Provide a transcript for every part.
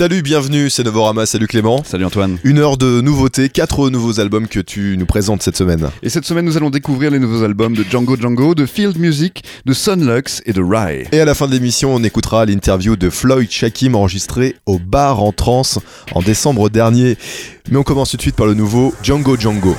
Salut, bienvenue, c'est Novorama, salut Clément. Salut Antoine. Une heure de nouveautés, quatre nouveaux albums que tu nous présentes cette semaine. Et cette semaine, nous allons découvrir les nouveaux albums de Django Django, de Field Music, de Sunlux et de Rye. Et à la fin de l'émission, on écoutera l'interview de Floyd Shakim enregistrée au bar en trance en décembre dernier. Mais on commence tout de suite par le nouveau Django Django.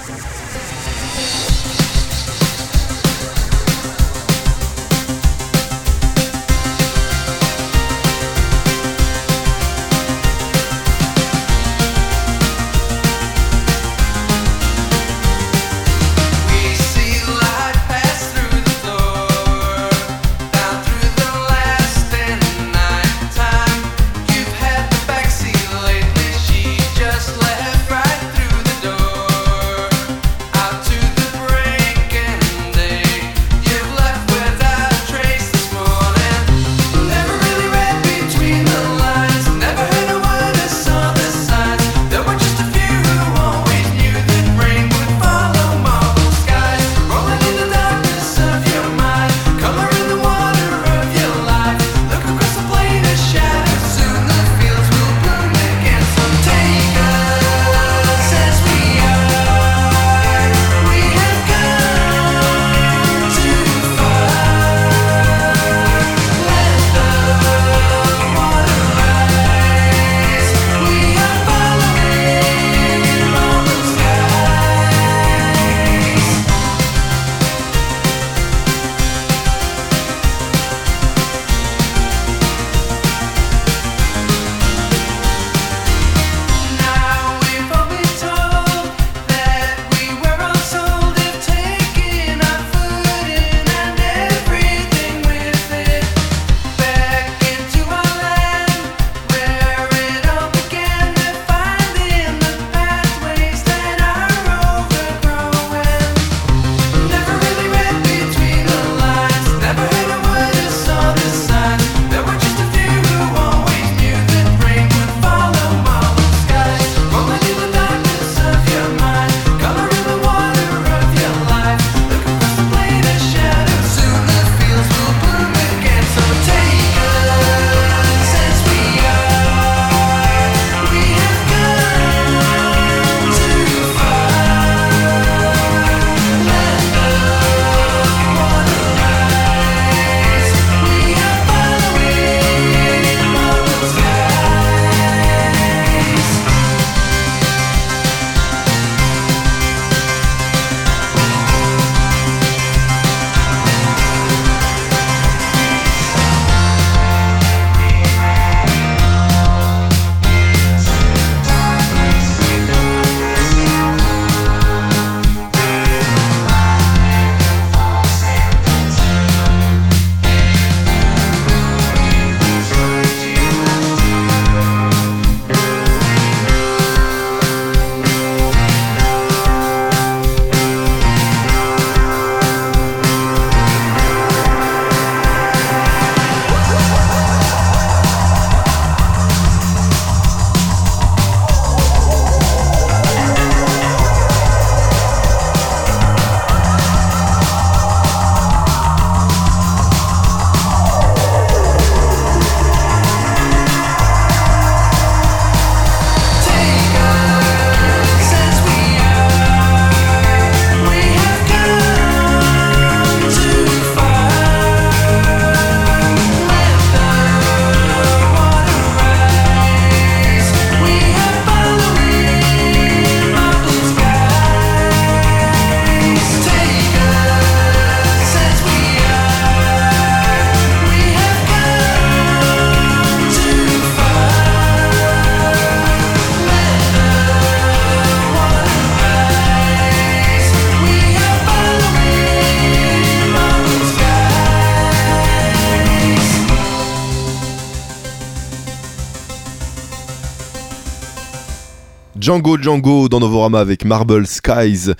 Django Django dans Novorama avec Marble Skies.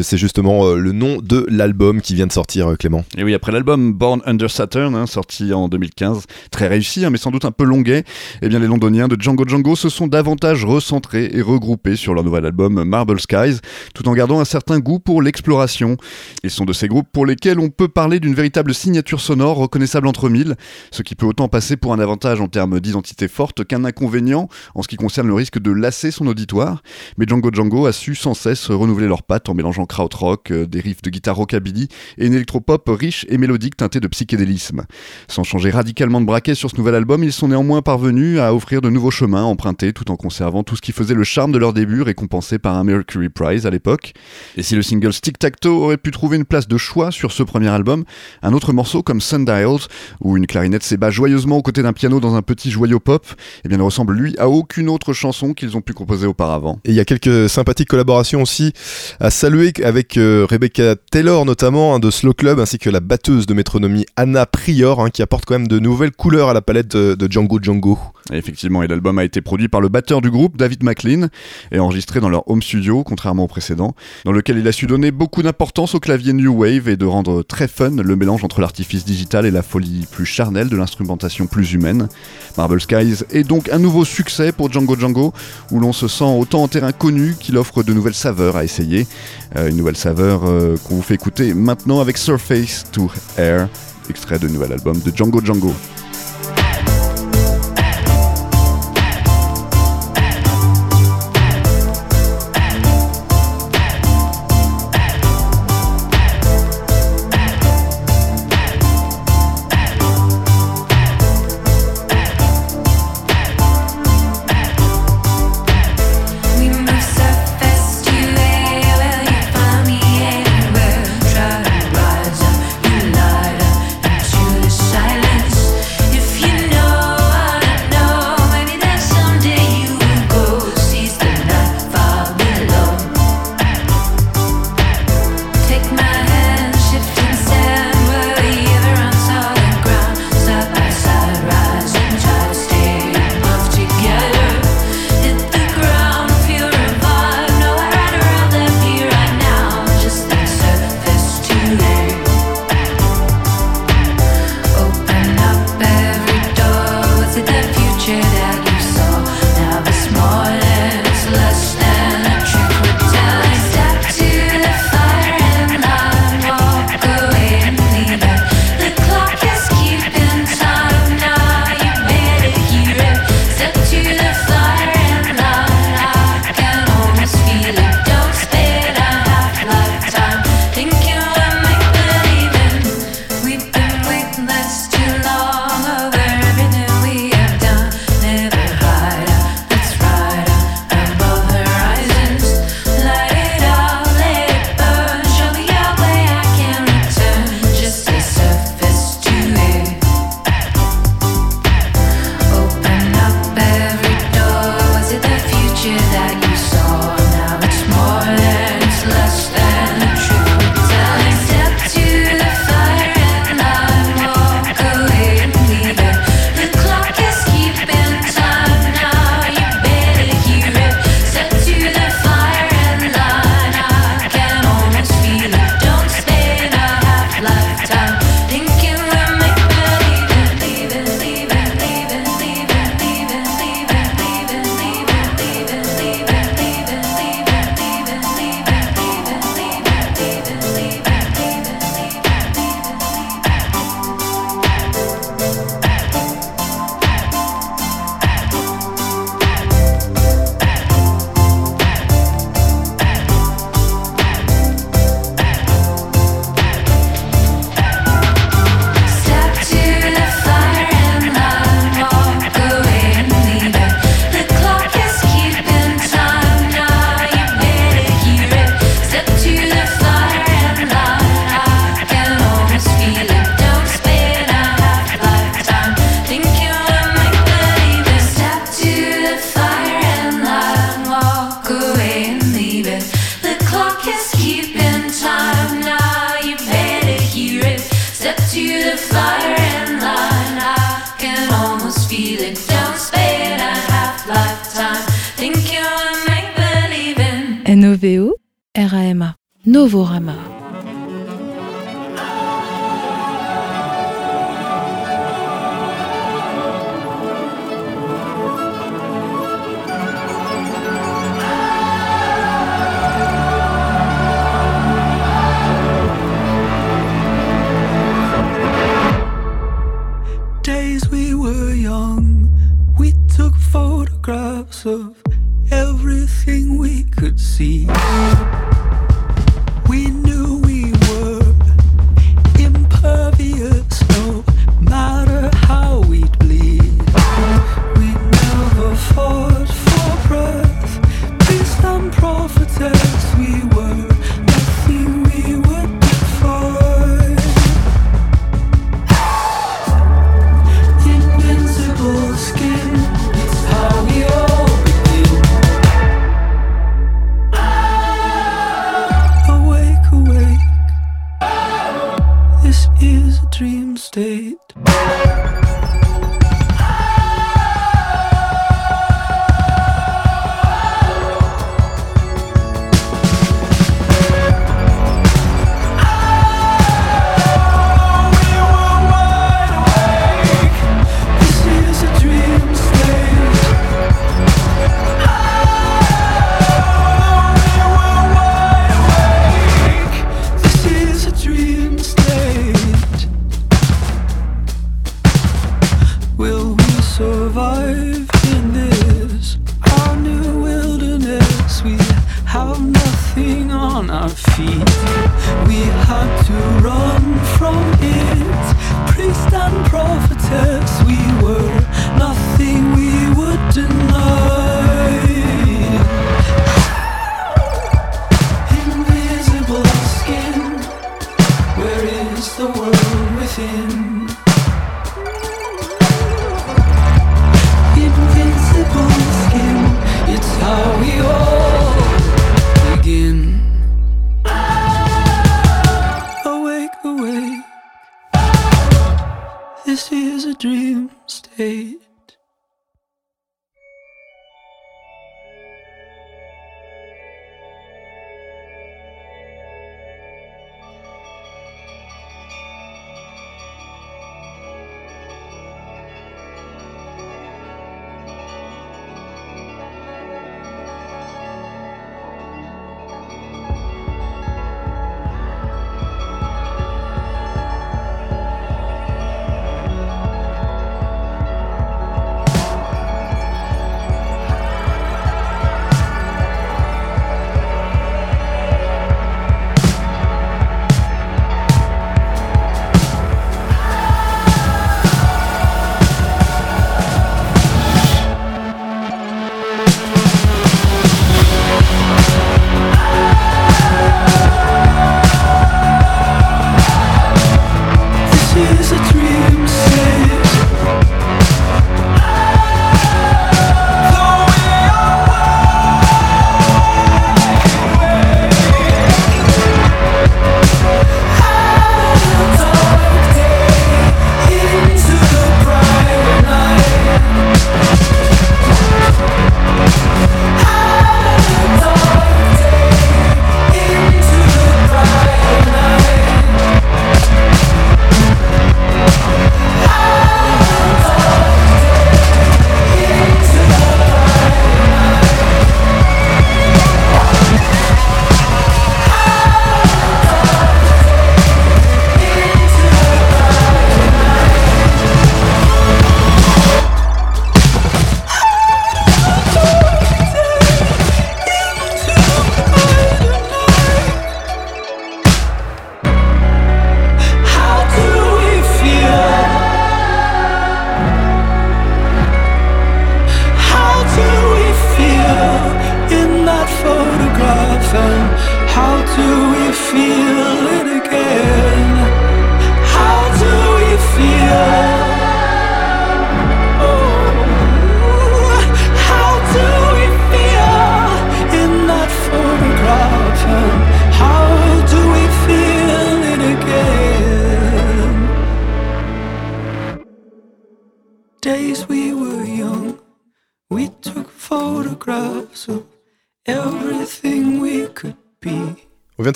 C'est justement euh, le nom de l'album qui vient de sortir, euh, Clément. Et oui, après l'album Born Under Saturn, hein, sorti en 2015, très réussi, hein, mais sans doute un peu longuet, eh bien les londoniens de Django Django se sont davantage recentrés et regroupés sur leur nouvel album Marble Skies, tout en gardant un certain goût pour l'exploration. Ils sont de ces groupes pour lesquels on peut parler d'une véritable signature sonore reconnaissable entre mille, ce qui peut autant passer pour un avantage en termes d'identité forte qu'un inconvénient en ce qui concerne le risque de lasser son auditoire. Mais Django Django a su sans cesse renouveler leurs pattes en mélangeant krautrock, euh, des riffs de guitare rockabilly et une électropop riche et mélodique teintée de psychédélisme. Sans changer radicalement de braquet sur ce nouvel album, ils sont néanmoins parvenus à offrir de nouveaux chemins empruntés tout en conservant tout ce qui faisait le charme de leur début, récompensé par un Mercury Prize à l'époque. Et si le single Stick Tac Toe aurait pu trouver une place de choix sur ce premier album, un autre morceau comme Sundials, où une clarinette s'ébat joyeusement aux côtés d'un piano dans un petit joyau pop, eh bien ne ressemble lui à aucune autre chanson qu'ils ont pu composer auparavant. Et il y a quelques sympathiques collaborations aussi à saluer avec euh, Rebecca Taylor notamment hein, de Slow Club ainsi que la batteuse de métronomie Anna Prior hein, qui apporte quand même de nouvelles couleurs à la palette de, Django Django. Effectivement, et l'album a été produit par le batteur du groupe, David McLean, et enregistré dans leur home studio, contrairement au précédent, dans lequel il a su donner beaucoup d'importance au clavier New Wave et de rendre très fun le mélange entre l'artifice digital et la folie plus charnelle de l'instrumentation plus humaine. Marble Skies est donc un nouveau succès pour Django Django, où l'on se sent autant en terrain connu qu'il offre de nouvelles saveurs à essayer. Euh, une nouvelle saveur euh, qu'on vous fait écouter maintenant avec Surface to Air, extrait de nouvel album de Django Django. Novorama.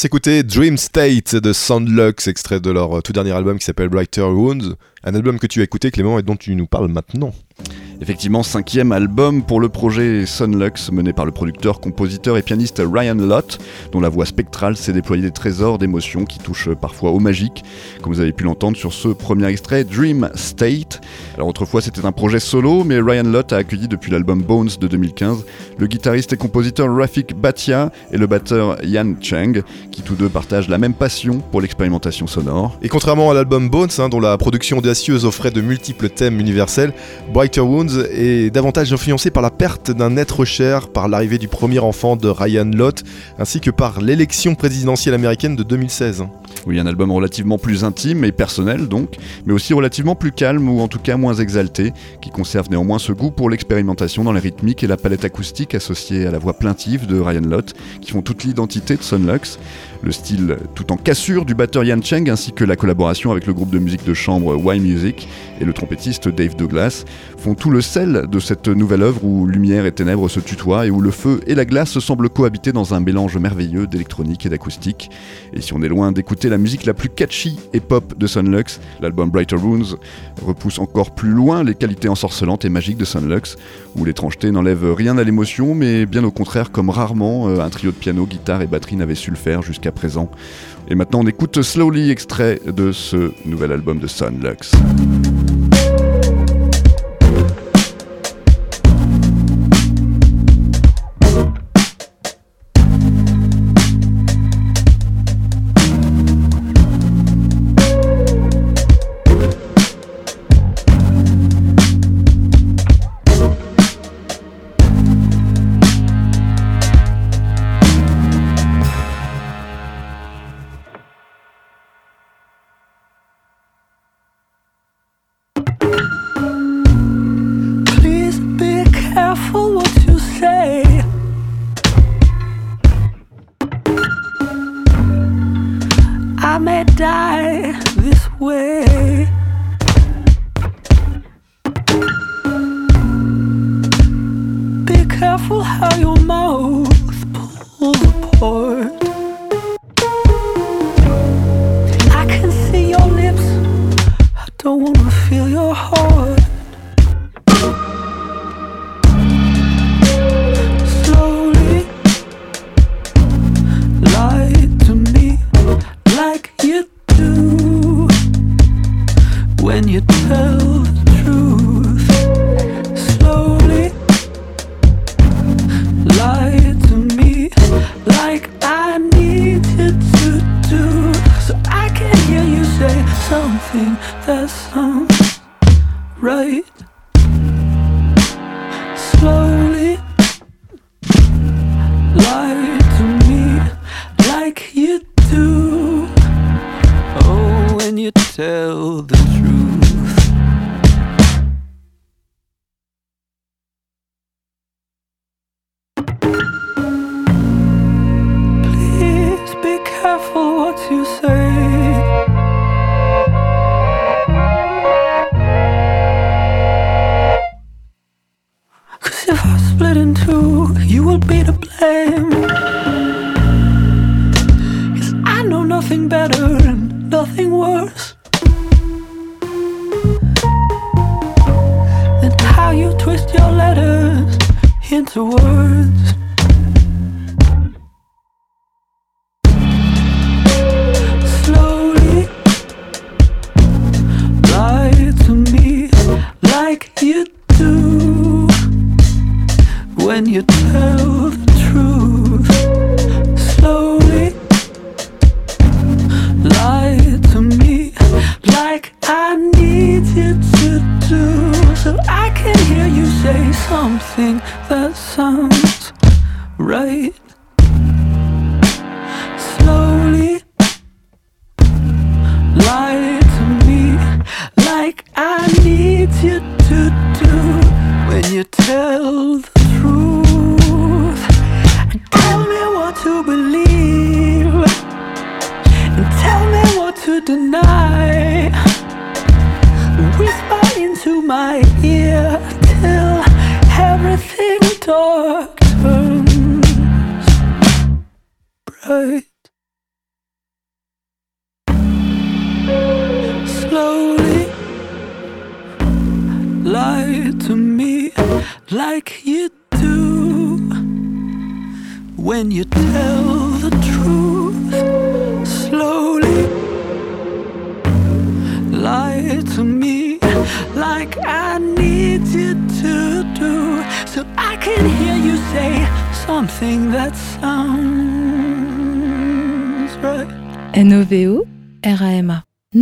S'écouter Dream State de Soundlux, extrait de leur euh, tout dernier album qui s'appelle Brighter Wounds. Un album que tu as écouté, Clément, et dont tu nous parles maintenant. Effectivement, cinquième album pour le projet Sunlux, mené par le producteur, compositeur et pianiste Ryan Lott, dont la voix spectrale s'est déployée des trésors d'émotions qui touchent parfois au magique, comme vous avez pu l'entendre sur ce premier extrait, Dream State. Alors autrefois c'était un projet solo, mais Ryan Lott a accueilli depuis l'album Bones de 2015 le guitariste et compositeur Rafik Bhatia et le batteur Yan Cheng, qui tous deux partagent la même passion pour l'expérimentation sonore. Et contrairement à l'album Bones, hein, dont la production audacieuse offrait de multiples thèmes universels, Brighter Wounds est davantage influencé par la perte d'un être cher, par l'arrivée du premier enfant de Ryan Lott, ainsi que par l'élection présidentielle américaine de 2016. Oui, un album relativement plus intime et personnel donc, mais aussi relativement plus calme ou en tout cas moins exalté, qui conserve néanmoins ce goût pour l'expérimentation dans les rythmiques et la palette acoustique associée à la voix plaintive de Ryan Lott, qui font toute l'identité de Sunlux. Le style tout en cassure du batteur Yan Cheng ainsi que la collaboration avec le groupe de musique de chambre Y Music et le trompettiste Dave Douglas font tout le sel de cette nouvelle œuvre où lumière et ténèbres se tutoient et où le feu et la glace semblent cohabiter dans un mélange merveilleux d'électronique et d'acoustique. Et si on est loin d'écouter la musique la plus catchy et pop de Sunlux, l'album Brighter Wounds repousse encore plus loin les qualités ensorcelantes et magiques de Sunlux, où l'étrangeté n'enlève rien à l'émotion, mais bien au contraire comme rarement euh, un trio de piano, guitare et batterie n'avait su le faire jusqu'à présent. Et maintenant on écoute Slowly extrait de ce nouvel album de Sunlux. Please into words.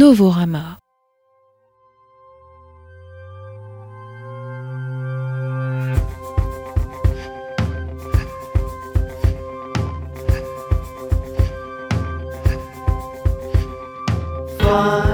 Novorama. Finally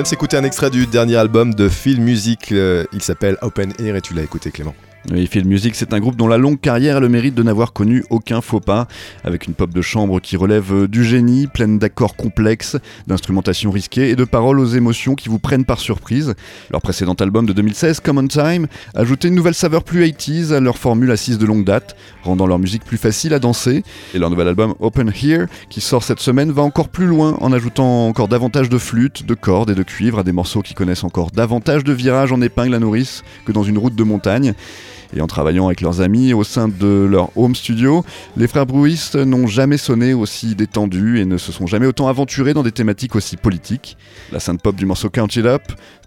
vient de s'écouter un extrait du dernier album de Phil Music. euh, il s'appelle Open Air et tu l'as écouté, Clément. Oui, Phil Music, c'est un groupe dont la longue carrière a le mérite de n'avoir connu aucun faux pas, avec une pop de chambre qui relève euh, du génie, pleine d'accords complexes, d'instrumentation risquée et de paroles aux émotions qui vous prennent par surprise. Leur précédent album de 2016, Common Time, ajoutait une nouvelle saveur plus 80s à leur formule assise de longue date, rendant leur musique plus facile à danser. Et leur nouvel album Open Here, qui sort cette semaine, va encore plus loin en ajoutant encore davantage de flûtes, de cordes et de cuivre à des morceaux qui connaissent encore davantage de virages en épingle à nourrice que dans une route de montagne. Et en travaillant avec leurs amis au sein de leur home studio, les frères Bruist n'ont jamais sonné aussi détendus et ne se sont jamais autant aventurés dans des thématiques aussi politiques. La synth pop du morceau Count It Up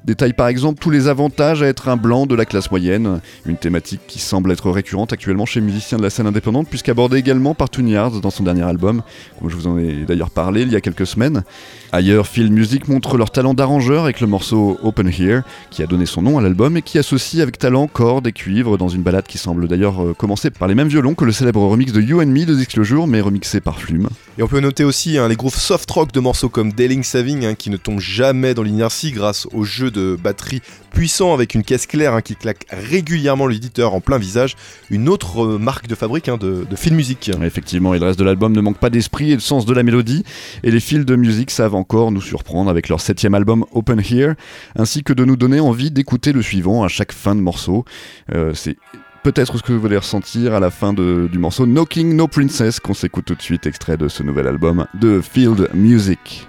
détaille par exemple tous les avantages à être un blanc de la classe moyenne, une thématique qui semble être récurrente actuellement chez les musiciens de la scène indépendante, puisqu'abordée également par Tune Yards dans son dernier album, comme je vous en ai d'ailleurs parlé il y a quelques semaines. Ailleurs, Phil Music montre leur talent d'arrangeur avec le morceau Open Here, qui a donné son nom à l'album et qui associe avec talent cordes et cuivres dans une balade qui semble d'ailleurs euh, commencer par les mêmes violons que le célèbre remix de You and Me de Dix le jour, mais remixé par Flume. Et on peut noter aussi hein, les grooves soft rock de morceaux comme Dailing Saving hein, qui ne tombent jamais dans l'inertie grâce au jeu de batterie puissant avec une caisse claire hein, qui claque régulièrement l'éditeur en plein visage. Une autre euh, marque de fabrique hein, de, de film musique. Effectivement, et le reste de l'album ne manque pas d'esprit et de sens de la mélodie, et les fils de musique savent encore nous surprendre avec leur septième album Open Here, ainsi que de nous donner envie d'écouter le suivant à chaque fin de morceau. Euh, C'est peut-être ce que vous allez ressentir à la fin du morceau Knocking No Princess, qu'on s'écoute tout de suite, extrait de ce nouvel album de Field Music.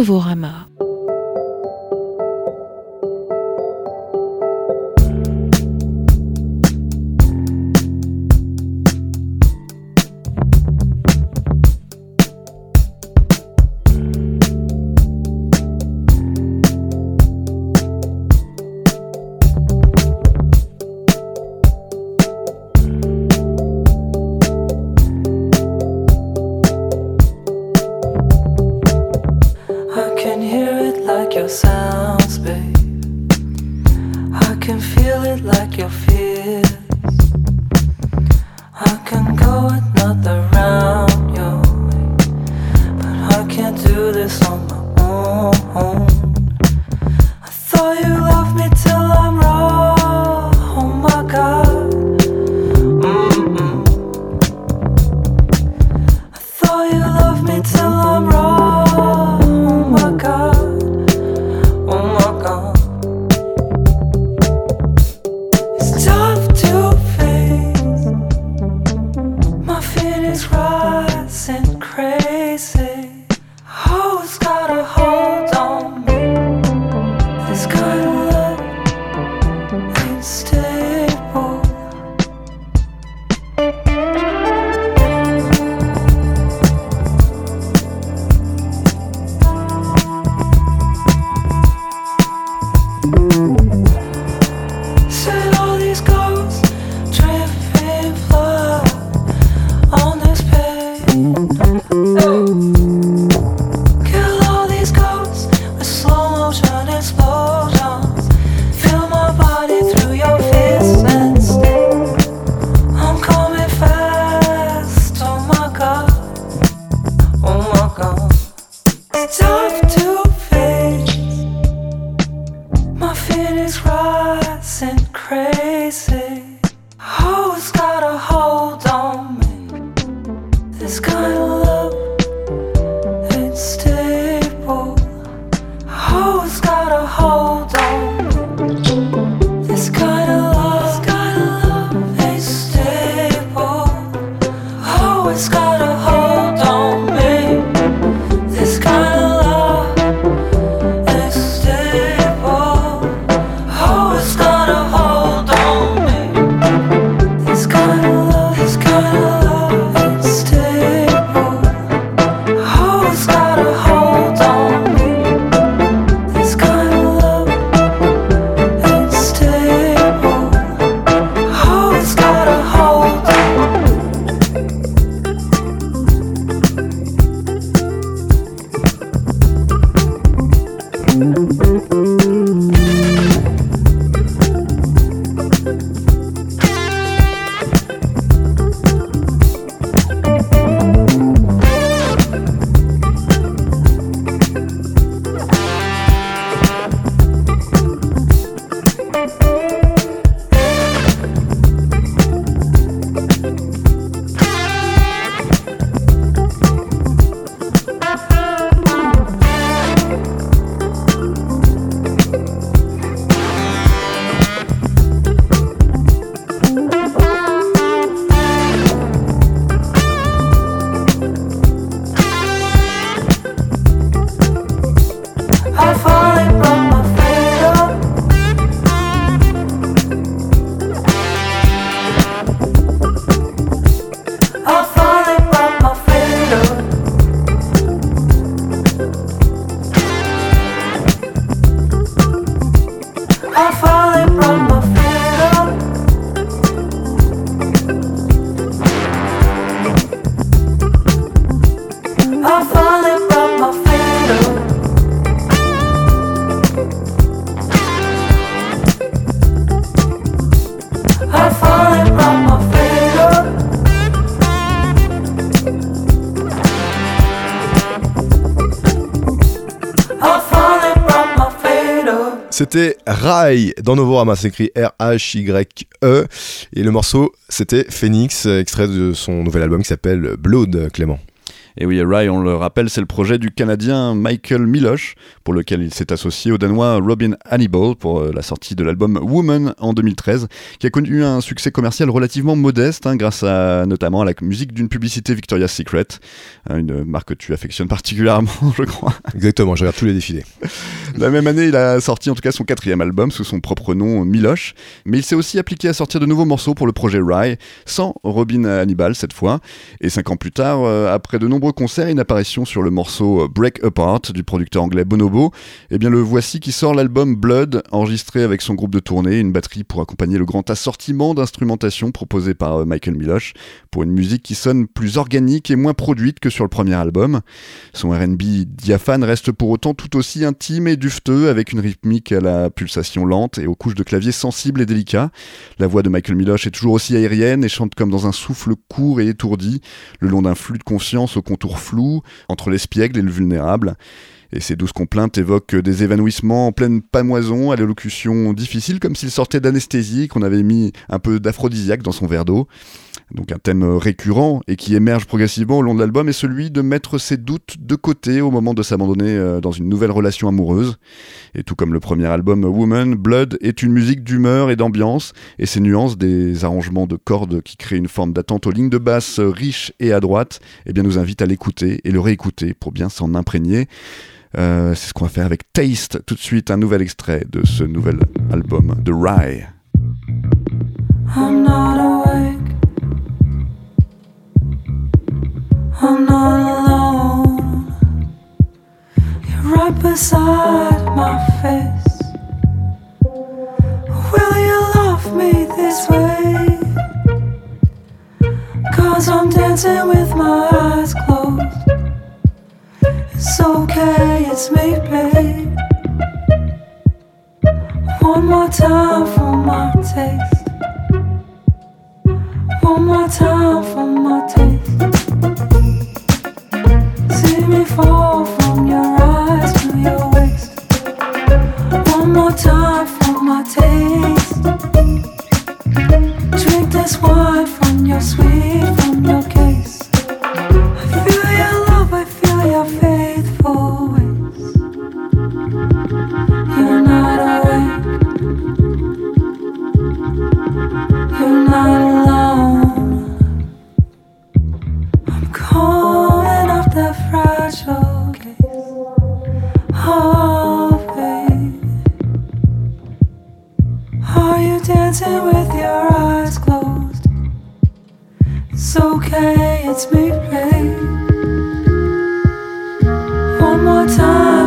Novorama. C'était Rai dans Novorama, c'est écrit R-H-Y-E. Et le morceau, c'était Phoenix, extrait de son nouvel album qui s'appelle Blood, Clément. Et oui, Rye, on le rappelle, c'est le projet du Canadien Michael Miloche, pour lequel il s'est associé au Danois Robin Hannibal pour euh, la sortie de l'album Woman en 2013, qui a connu un succès commercial relativement modeste, hein, grâce à notamment à la musique d'une publicité Victoria's Secret, hein, une marque que tu affectionnes particulièrement, je crois. Exactement, je regarde tous les défilés. La même année, il a sorti en tout cas son quatrième album sous son propre nom, Miloche, mais il s'est aussi appliqué à sortir de nouveaux morceaux pour le projet Rye, sans Robin Hannibal cette fois. Et cinq ans plus tard, euh, après de nombreux nombreux concerts et une apparition sur le morceau euh, Break Apart du producteur anglais Bonobo. Et bien le voici qui sort l'album Blood, enregistré avec son groupe de tournée, une batterie pour accompagner le grand assortiment d'instrumentation proposé par euh, Michael Miloche, pour une musique qui sonne plus organique et moins produite que sur le premier album. Son R&B diaphane reste pour autant tout aussi intime et dufteux, avec une rythmique à la pulsation lente et aux couches de clavier sensibles et délicats. La voix de Michael Miloche est toujours aussi aérienne et chante comme dans un souffle court et étourdi, le long d'un flux de conscience au contour flou, entre l'espiègle et le vulnérable. Et ces douces complaintes évoquent des évanouissements en pleine pamoison, à l'élocution difficile, comme s'il sortait d'anesthésie, qu'on avait mis un peu d'aphrodisiaque dans son verre d'eau. Donc un thème récurrent et qui émerge progressivement au long de l'album est celui de mettre ses doutes de côté au moment de s'abandonner euh, dans une nouvelle relation amoureuse. Et tout comme le premier album Woman, Blood est une musique d'humeur et d'ambiance, et ses nuances des arrangements de cordes qui créent une forme d'attente aux lignes de basse riches et à droite, eh bien nous invite à l'écouter et le réécouter pour bien s'en imprégner. Euh, c'est ce qu'on va faire avec Taste tout de suite, un nouvel extrait de ce nouvel album de Rye. I'm not alone. You're right beside my face. Will you love me this way? Cause I'm dancing with my eyes closed. It's okay, it's me, babe. One more time for my taste. One more time for my taste. Drink this wine from your sweet, from your case. Okay, it's me, babe. One more time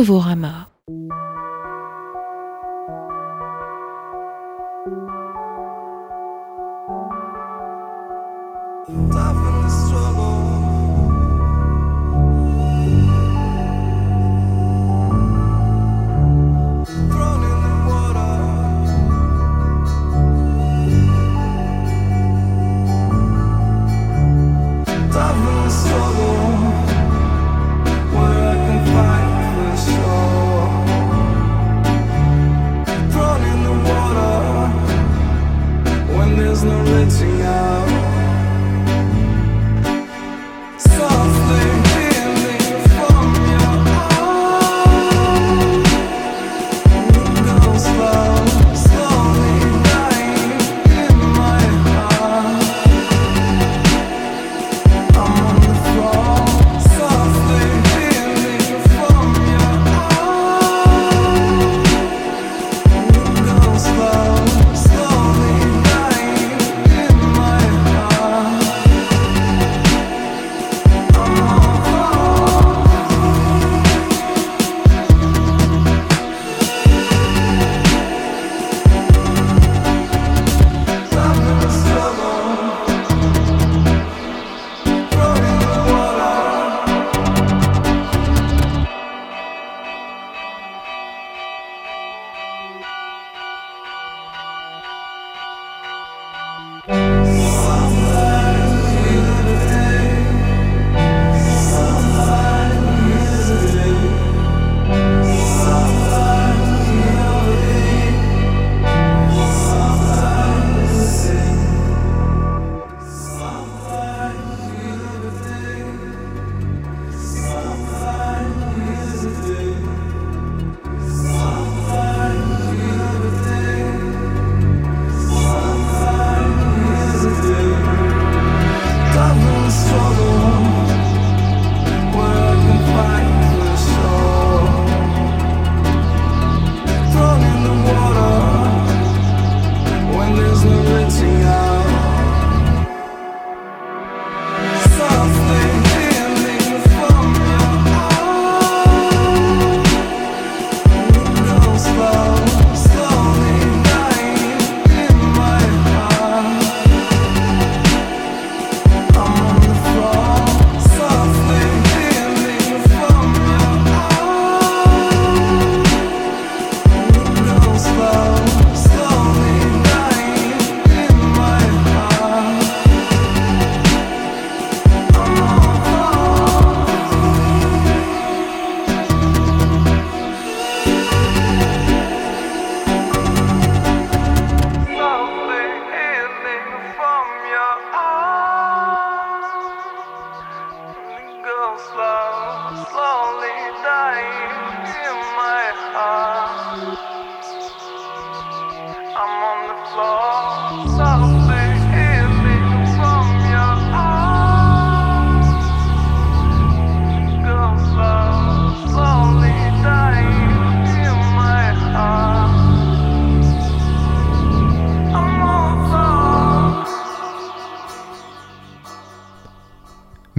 Novorama.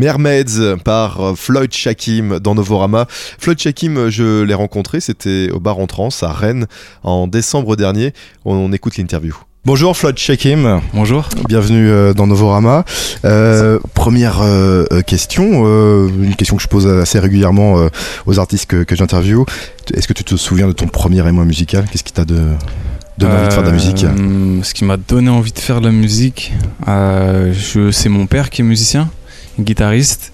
Mermaids par euh, Floyd Shakim dans Novorama. Floyd Shakim, euh, je l'ai rencontré, c'était au bar en trans à Rennes en décembre dernier. On écoute l'interview. Bonjour Floyd Shakim, Bonjour. bienvenue euh, dans Novorama. Euh, première euh, question, euh, une question que je pose assez régulièrement euh, aux artistes que, que j'interviewe. Est-ce que tu te souviens de ton premier émoi musical? Qu'est-ce qui t'a de, donné envie de faire de la musique? Euh, Ce qui m'a donné envie de faire de la musique, euh, c'est mon père qui est musicien, guitariste.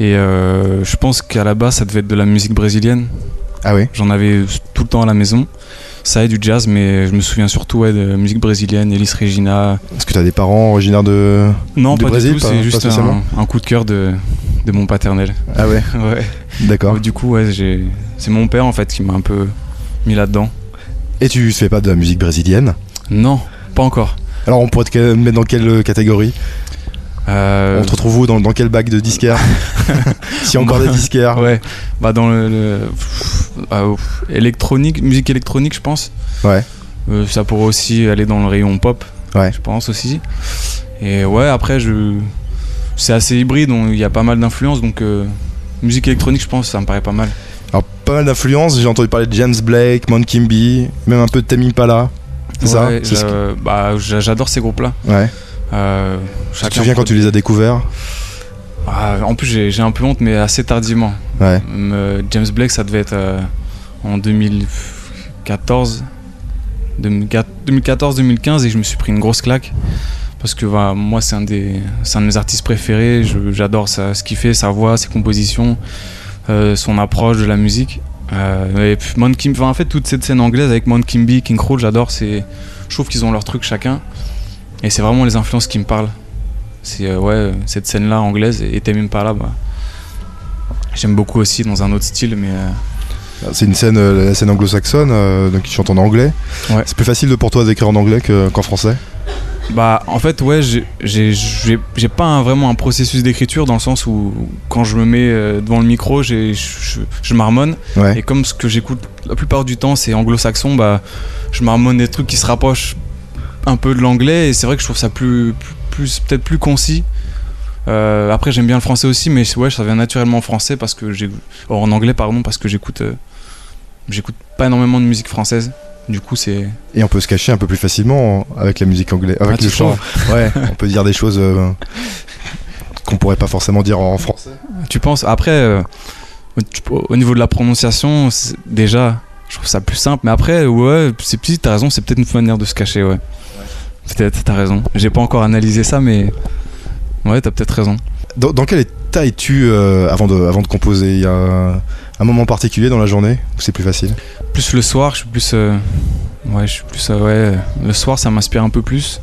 Et euh, je pense qu'à la base, ça devait être de la musique brésilienne. Ah oui J'en avais tout le temps à la maison. Ça et du jazz, mais je me souviens surtout ouais, de musique brésilienne, Elis Regina. Est-ce que tu as des parents originaires de... Non, Du pas Brésil, du tout, c'est juste un, un coup de cœur de, de mon paternel. Ah ouais Ouais. D'accord. Du coup, ouais, c'est mon père en fait qui m'a un peu mis là-dedans. Et tu fais pas de la musique brésilienne? Non, pas encore. Alors on pourrait te mettre dans quelle catégorie? Euh, On te retrouve où dans, dans quel bac de disquaire Si encore des disquaires. Ouais, bah dans le, ouf, électronique, musique électronique, je pense. Ouais. Euh, ça pourrait aussi aller dans le rayon pop. Ouais. Je pense aussi. Et ouais, après je, c'est assez hybride, on- il y a pas mal d'influences, donc euh, musique électronique, je pense, ça me paraît pas mal. Alors pas mal d'influences, j'ai entendu parler de James Blake, Mon Kimby, même un peu de Tame Impala. C'est ça Ouais, bah, j'a- j'adore ces groupes-là. Ouais. Euh, Tu te souviens quand tu les as découverts Ah, en plus, j'ai j'ai un peu honte, mais assez tardivement. Ouais. Euh, James Blake, ça devait être euh, en 2014, 2014-2015, et je me suis pris une grosse claque. Parce que voilà, moi, c'est un, des- c'est un de mes artistes préférés. Je- J'adore ça- ce qu'il fait, sa voix, ses compositions, euh, son approche de la musique. Euh, et puis Kim, en fait, toute cette scène anglaise avec Mon Kimby, King Cruel, j'adore. c'est- Je trouve qu'ils ont leur truc chacun. Et c'est vraiment les influences qui me parlent. C'est euh, ouais, cette scène-là anglaise et Tame Impala, bah, j'aime beaucoup aussi dans un autre style, mais euh, C'est une scène, euh, la scène anglo-saxonne, donc ils chantent en anglais. Ouais. C'est plus facile pour toi d'écrire en anglais que- qu'en français? Bah en fait ouais, j'ai- pas un- vraiment un processus d'écriture dans le sens où quand je me mets devant le micro, je, je, je marmonne Ouais. et comme ce que j'écoute la plupart du temps c'est anglo-saxon, bah je marmonne des trucs qui se rapprochent un peu de l'anglais et c'est vrai que je trouve ça plus, peut-être plus concis. Euh, après j'aime bien le français aussi, mais ouais ça vient naturellement en français parce que j'ai oh, en anglais pardon parce que j'écoute euh, j'écoute pas énormément de musique française. Du coup c'est Et on peut se cacher un peu plus facilement avec la musique anglaise. Avec Ah, le chant. Ouais, on peut dire des choses euh, qu'on pourrait pas forcément dire en français. Tu penses Après, au niveau de la prononciation, déjà, je trouve ça plus simple. Mais après, ouais, c'est petit, t'as raison, c'est peut-être une manière de se cacher, ouais. Peut-être, t'as raison. J'ai pas encore analysé ça, mais ouais, t'as peut-être raison. Dans, dans quel état es-tu euh, avant, de, avant de composer? Il y a un, un moment particulier dans la journée où c'est plus facile? Plus le soir, je suis plus. euh, Ouais, je suis plus. euh, ouais, le soir, ça m'inspire un peu plus.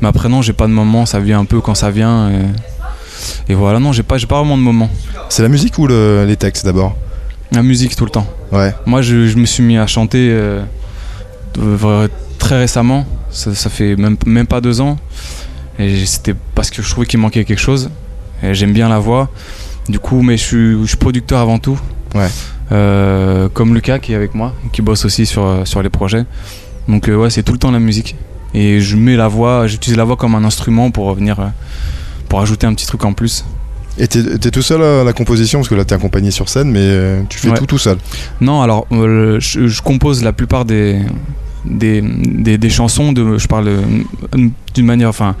Mais après, non, j'ai pas de moment, ça vient un peu quand ça vient. Et, et voilà, non, j'ai pas, pas vraiment de moment. C'est la musique ou le- les textes d'abord? La musique tout le temps. Ouais. Moi, je, je me suis mis à chanter euh, vra- très récemment. Ça, ça fait même, même pas deux ans. Et c'était parce que je trouvais qu'il manquait quelque chose. Et j'aime bien la voix. Du coup, mais je suis, je suis producteur avant tout. Ouais. Euh, comme Lucas qui est avec moi, qui bosse aussi sur, euh, sur les projets. Donc euh, ouais, c'est tout le temps la musique. Et je mets la voix, j'utilise la voix comme un instrument pour venir, euh, pour ajouter un petit truc en plus. Et t'es t'es tout seul à la composition Parce que là, t'es accompagné sur scène, mais euh, tu fais Ouais. tout tout seul. Non, alors euh, je, je compose la plupart des, des, des, des chansons, de, je parle euh, d'une manière, enfin,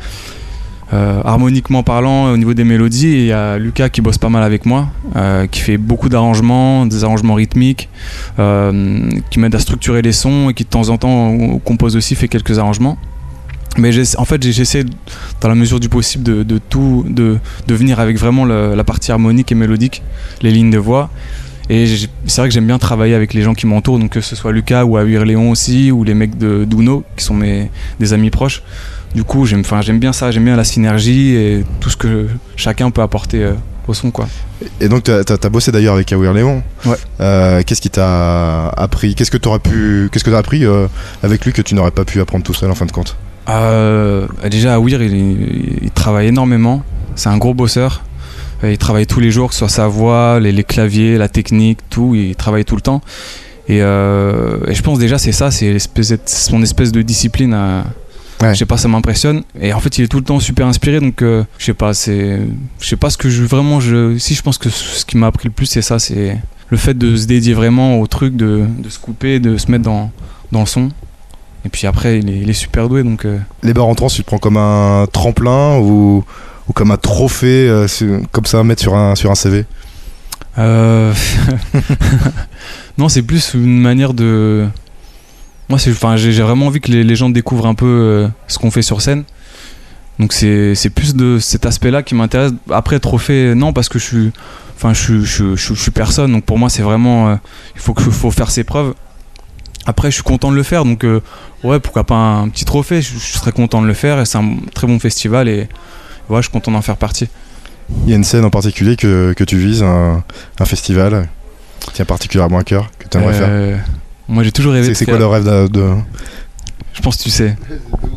euh, harmoniquement parlant, au niveau des mélodies. Il y a Lucas qui bosse pas mal avec moi, euh, qui fait beaucoup d'arrangements, des arrangements rythmiques, qui m'aide à structurer les sons et qui de temps en temps compose aussi, fait quelques arrangements. Mais en fait, j'essaie, dans la mesure du possible, de, de tout, de, de venir avec vraiment la partie harmonique et mélodique, les lignes de voix. Et c'est vrai que j'aime bien travailler avec les gens qui m'entourent, donc que ce soit Lucas ou Awir Léon aussi, ou les mecs de d'Uno, qui sont mes, des amis proches. Du coup, j'aime j'aime bien ça, j'aime bien la synergie et tout ce que chacun peut apporter euh, au son. Quoi. Et donc, t'as as, bossé d'ailleurs avec Awir Léon. Ouais. Euh, qu'est-ce qui t'a appris? Qu'est-ce que t'aurais pu, qu'est-ce que t'as appris euh, avec lui que tu n'aurais pas pu apprendre tout seul en fin de compte? Euh, déjà, Awir, il, il- il travaille énormément, c'est un gros bosseur. Euh, Il travaille tous les jours, que ce soit sa voix, les, les claviers, la technique, tout, il travaille tout le temps. Et, euh, et je pense déjà c'est ça, c'est son espèce de discipline. à- Ouais. Je sais pas, ça m'impressionne. Et en fait, il est tout le temps super inspiré, donc euh, je sais pas, c'est, je sais pas ce que je vraiment, je, si je pense que ce qui m'a appris le plus, c'est ça, c'est le fait de se dédier vraiment au truc, de, de se couper, de se mettre dans, dans le son. Et puis après, il est, il est super doué, donc. euh, Les bars en trans, tu le prends comme un tremplin ou, ou comme un trophée, euh, comme ça à mettre sur un, sur un CV Euh, non, c'est plus une manière de. Moi, j'ai vraiment envie que les, les gens découvrent un peu euh, ce qu'on fait sur scène. Donc c'est plus de cet aspect-là qui m'intéresse. Après, trophée, non, parce que je suis, enfin, je, je, suis- je, suis- je suis personne. Donc pour moi, c'est vraiment, euh, il faut que faut faire ses preuves. Après, je suis content de le faire. Donc euh, ouais, pourquoi pas un petit trophée? Je, je serais content de le faire. Et c'est un très bon festival et ouais, je suis content d'en faire partie. Il y a une scène en particulier que, que tu vises, un, un festival qui tient particulièrement à cœur, que tu aimerais faire? Euh, Moi, j'ai toujours rêvé. C'est faire- quoi le rêve de, de... Je pense que tu sais.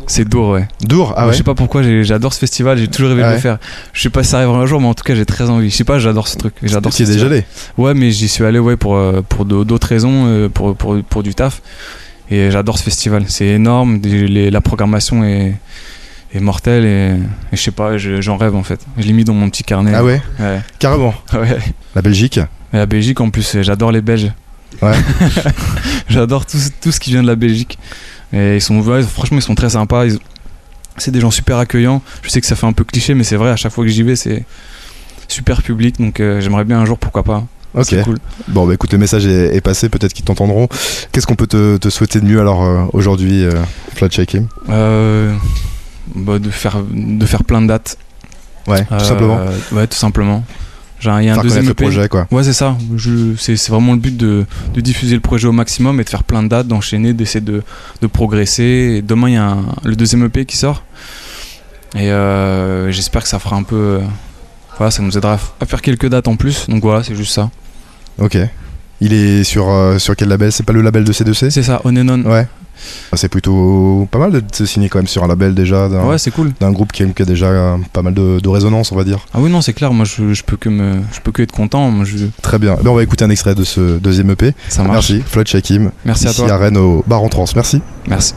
C'est Dour, ouais. Dour Ah ouais Je sais pas pourquoi, j'adore ce festival, j'ai toujours rêvé Ah de ouais le faire. Je sais pas si ça arrivera un jour, mais en tout cas, j'ai très envie. Je sais pas, j'adore ce truc. J'adore Tu y es déjà allé Ouais, mais j'y suis allé ouais, pour, euh, pour d'autres raisons, euh, pour, pour, pour du taf. Et j'adore ce festival. C'est énorme, les- la programmation est, est mortelle et, et je sais pas, je- j'en rêve en fait. Je l'ai mis dans mon petit carnet. Ah ouais Ouais. Carrément. ouais. La Belgique Et la Belgique en plus, j'adore les Belges. Ouais. j'adore tout, tout ce qui vient de la Belgique. Et ils sont, ouais, franchement, ils sont très sympas. Ils- c'est des gens super accueillants. Je sais que ça fait un peu cliché, mais c'est vrai, à chaque fois que j'y vais, c'est super public. Donc euh, j'aimerais bien un jour, pourquoi pas. Ok. C'est cool. Bon, bah écoute, le message est, est passé, peut-être qu'ils t'entendront. Qu'est-ce qu'on peut te, te souhaiter de mieux alors euh, aujourd'hui, euh, Flat Shaking? Euh, bah, de, faire, de faire plein de dates. Ouais, tout simplement. Ouais, tout simplement. Genre, Il y a un Faire deuxième EP. projet, quoi. Ouais, c'est ça. C'est c'est vraiment le but de, de diffuser le projet au maximum et de faire plein de dates, d'enchaîner, d'essayer de, de progresser. Et demain, il y a un- le deuxième EP qui sort. Et euh, j'espère que ça fera un peu. euh, voilà, ça nous aidera à faire quelques dates en plus. Donc voilà, c'est juste ça. Ok. Il est sur, euh, sur quel label? C'est pas le label de C2C C'est ça, on and on. Ouais. C'est plutôt pas mal de se signer quand même sur un label déjà d'un Ouais, c'est cool. d'un groupe qui a, qui a déjà pas mal de, de résonance, on va dire. Ah oui, non, c'est clair. Moi, je, je peux que me, je peux que être content. Moi, je, Très bien. Ben, on va écouter un extrait de ce deuxième EP. ça marche. Merci, Floyd Shakim. Merci à ici toi. à Rennes au Bar en Trans. Merci. Merci.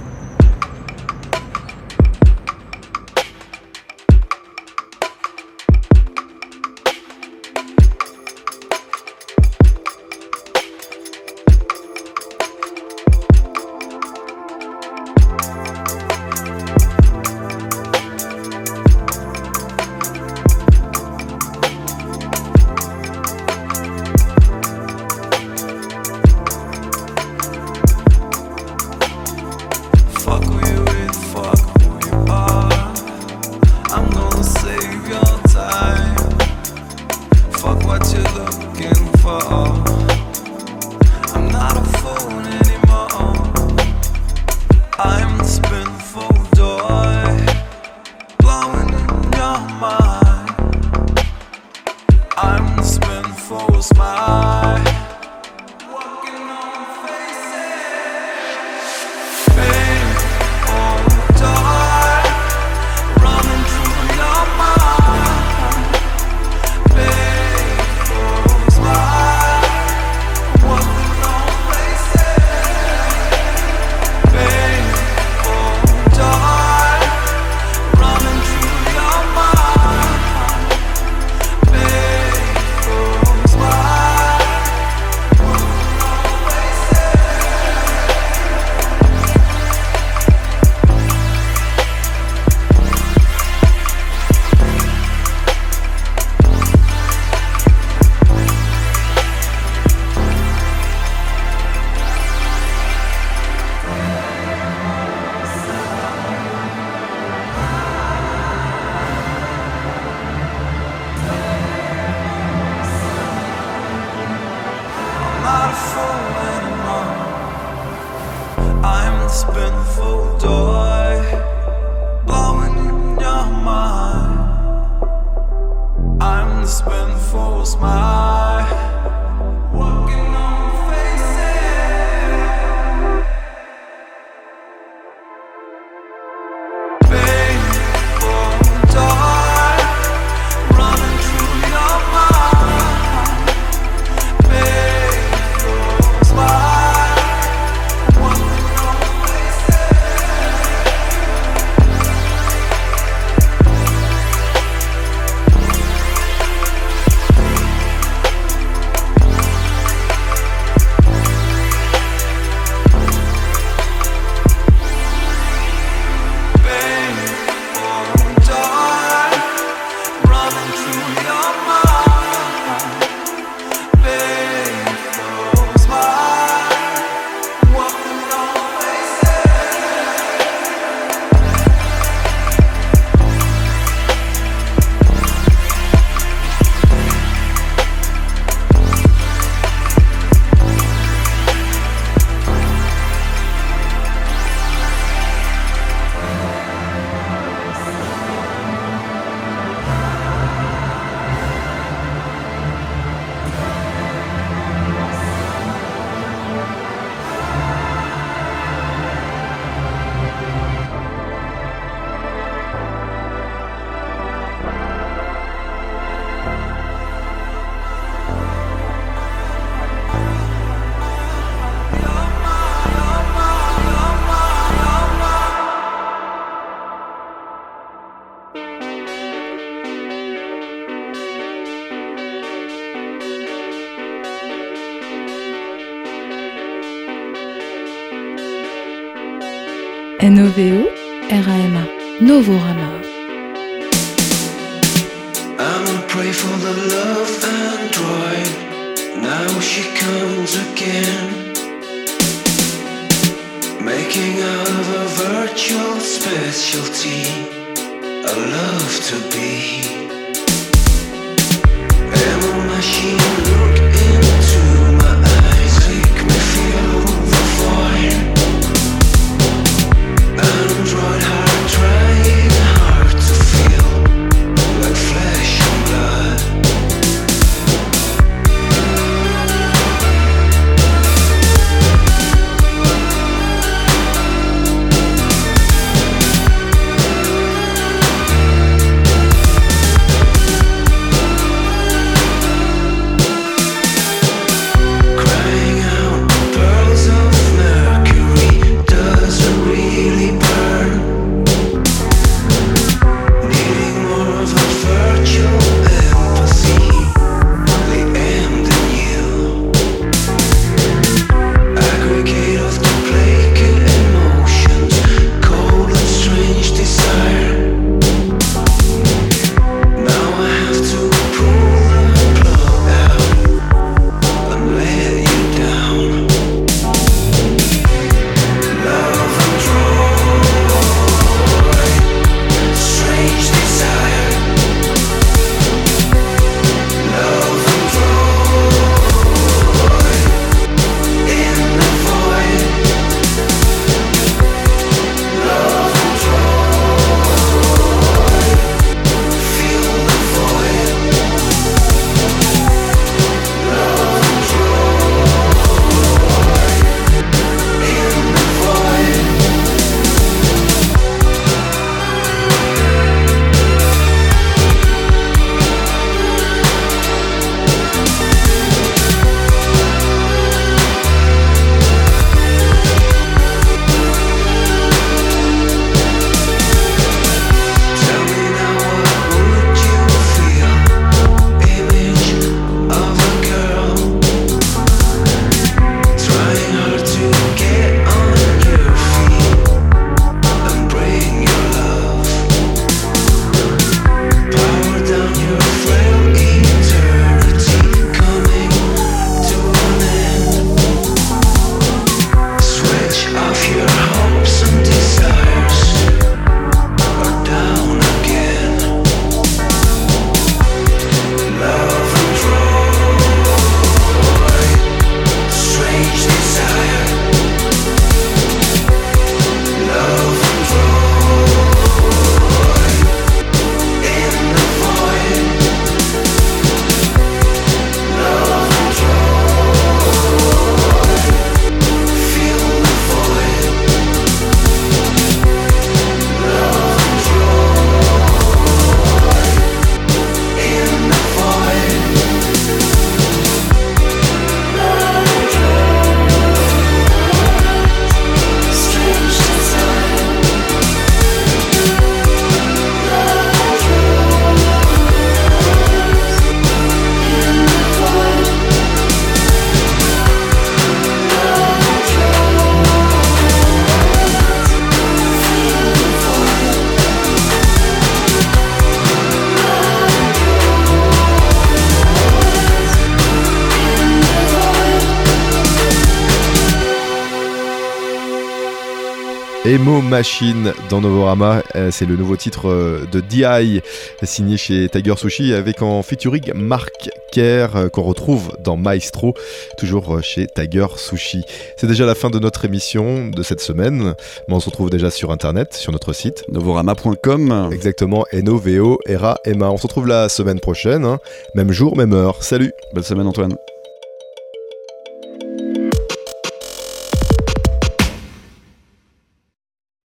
R-A-M-A, Machine dans Novorama. Euh, c'est le nouveau titre euh, de DI signé chez Tiger Sushi avec en featuring Mark Kerr euh, qu'on retrouve dans Maestro, toujours chez Tiger Sushi. C'est déjà la fin de notre émission de cette semaine, mais on se retrouve déjà sur internet, sur notre site. Novorama.com. Exactement, N-O-V-O, R-A-M-A. On se retrouve la semaine prochaine, hein. même jour, même heure. Salut Bonne semaine Antoine.